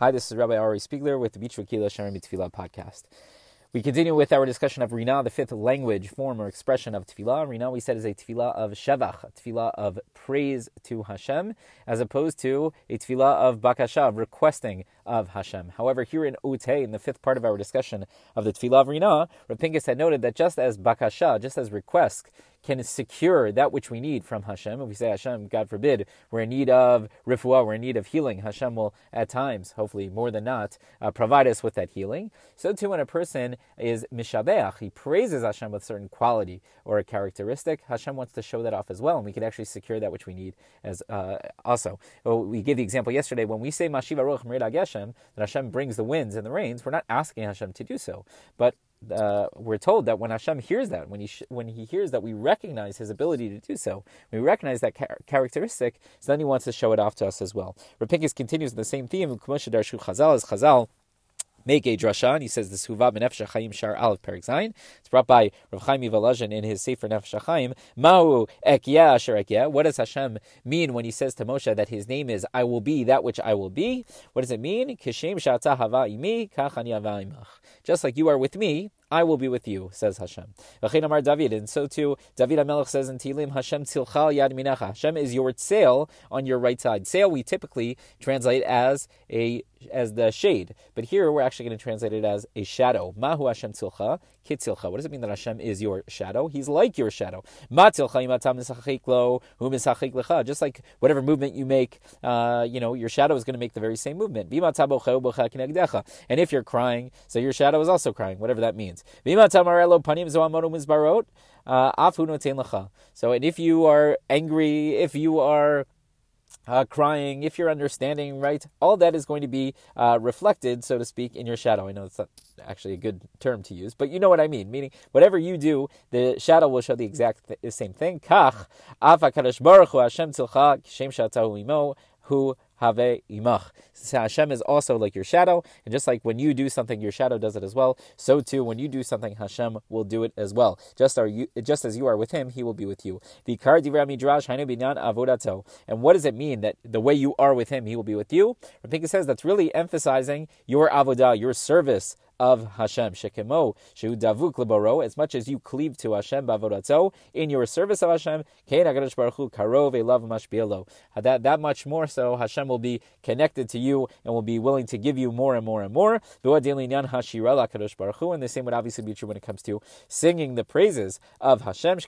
Hi, this is Rabbi Ari Spiegler with the Mitzvah Kila Sharim Tefillah podcast. We continue with our discussion of Rina, the fifth language, form, or expression of tefillah. Rina, we said, is a tefillah of shevach, a tefillah of praise to Hashem, as opposed to a tefillah of bakasha, of requesting of Hashem. However, here in Ute, in the fifth part of our discussion of the tefillah of Rina, Rav Pinkus had noted that just as bakasha, just as request, can secure that which we need from Hashem. If we say Hashem, God forbid, we're in need of refuah, we're in need of healing, Hashem will at times, hopefully more than not, uh, provide us with that healing. So too when a person is mishabeach, he praises Hashem with certain quality or a characteristic, Hashem wants to show that off as well, and we can actually secure that which we need as uh, also. Well, we gave the example yesterday, when we say Mashiva Ruach Geshem, that Hashem brings the winds and the rains, we're not asking Hashem to do so, but uh, we're told that when Hashem hears that, when he sh- when he hears that, we recognize his ability to do so. We recognize that char- characteristic, so then he wants to show it off to us as well. Rav Pinkus continues in the same theme. Chazal is Chazal make a drasha, and he says this Huva Benefesh Chaim Shar Aleph Perik Zayin. It's brought by Rav Chaim Volozhin in his Sefer Nefesh Chaim. Ma'u Ekya Asher Ekya. What does Hashem mean when he says to Moshe that his name is I will be that which I will be? What does it mean? Kishem Shata Hava Imi Imach. Just like you are with me, I will be with you, says Hashem. Amar David, and so too David Amelech says in Tilim, Hashem tzilchal yad minacha. Hashem is your tsail on your right side. Sail we typically translate as a as the shade, but here we're actually going to translate it as a shadow. Mahu Hashem tzilcha kitzilcha. What does it mean that Hashem is your shadow? He's like your shadow. Just like whatever movement you make, uh, you know, your shadow is going to make the very same movement. And if you're crying, so your shadow is also crying, whatever that means. Uh, so, and if you are angry, if you are uh, crying, if you're understanding, right, all that is going to be uh, reflected, so to speak, in your shadow. I know it's not actually a good term to use, but you know what I mean. Meaning, whatever you do, the shadow will show the exact th- same thing. Kach, Hashem Hu have imach. Hashem is also like your shadow, and just like when you do something, your shadow does it as well. So too, when you do something, Hashem will do it as well. Just are you, just as you are with Him, He will be with you. And what does it mean that the way you are with Him, He will be with you? Rapinka says that's really emphasizing your avodah, your service of Hashem. Shekemo, Shehu Davuk as much as you cleave to Hashem Bavodatzo, in your service of Hashem, Kein HaKadosh Baruch Karov Elav Mashbielo. That, that much more so, Hashem will be connected to you and will be willing to give you more and more and more. And the same would obviously be true when it comes to singing the praises of Hashem.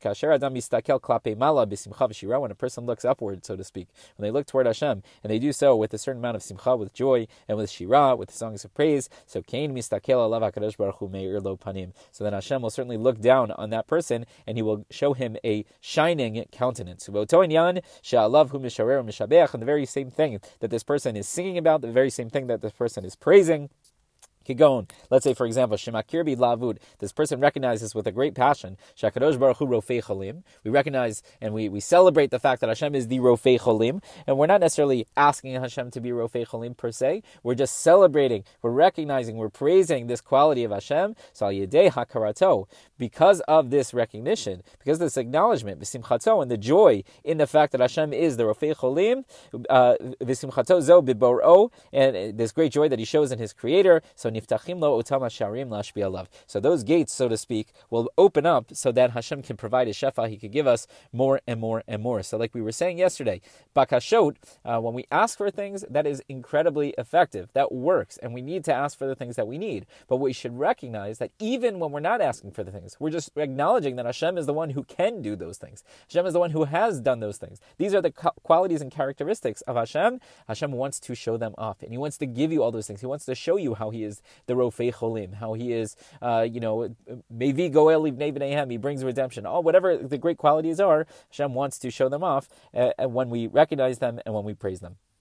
When a person looks upward, so to speak, when they look toward Hashem, and they do so with a certain amount of simcha, with joy, and with shira, with songs of praise, so mistakel so then Hashem will certainly look down on that person and he will show him a shining countenance. And the very same thing that this person is singing about, the very same thing that this person is praising. Kigon, let's say for example, Shemakir Lavud, this person recognizes with a great passion, Shakadosh Baruch Hu Rofei Cholim. We recognize and we, we celebrate the fact that Hashem is the Rofei Cholim, and we're not necessarily asking Hashem to be Rofei Cholim per se. We're just celebrating, we're recognizing, we're praising this quality of Hashem. So Yedei Hakarato, because of this recognition, because of this acknowledgement, V'simchato, and the joy in the fact that Hashem is the Rofei Cholim, uh, V'simchato Zo Biboro, and this great joy that He shows in His Creator. So So those gates, so to speak, will open up so that Hashem can provide a shefa. He could give us more and more and more. So, like we were saying yesterday, bakashot, uh, when we ask for things, that is incredibly effective. That works, and we need to ask for the things that we need. But we should recognize that even when we're not asking for the things, we're just acknowledging that Hashem is the one who can do those things. Hashem is the one who has done those things. These are the qualities and characteristics of Hashem. Hashem wants to show them off, and He wants to give you all those things. He wants to show you how He is the Rofei Cholim, how he is, uh, you know, Mevi Goel Ibnei he brings redemption. All whatever the great qualities are, Hashem wants to show them off uh, when we recognize them and when we praise them.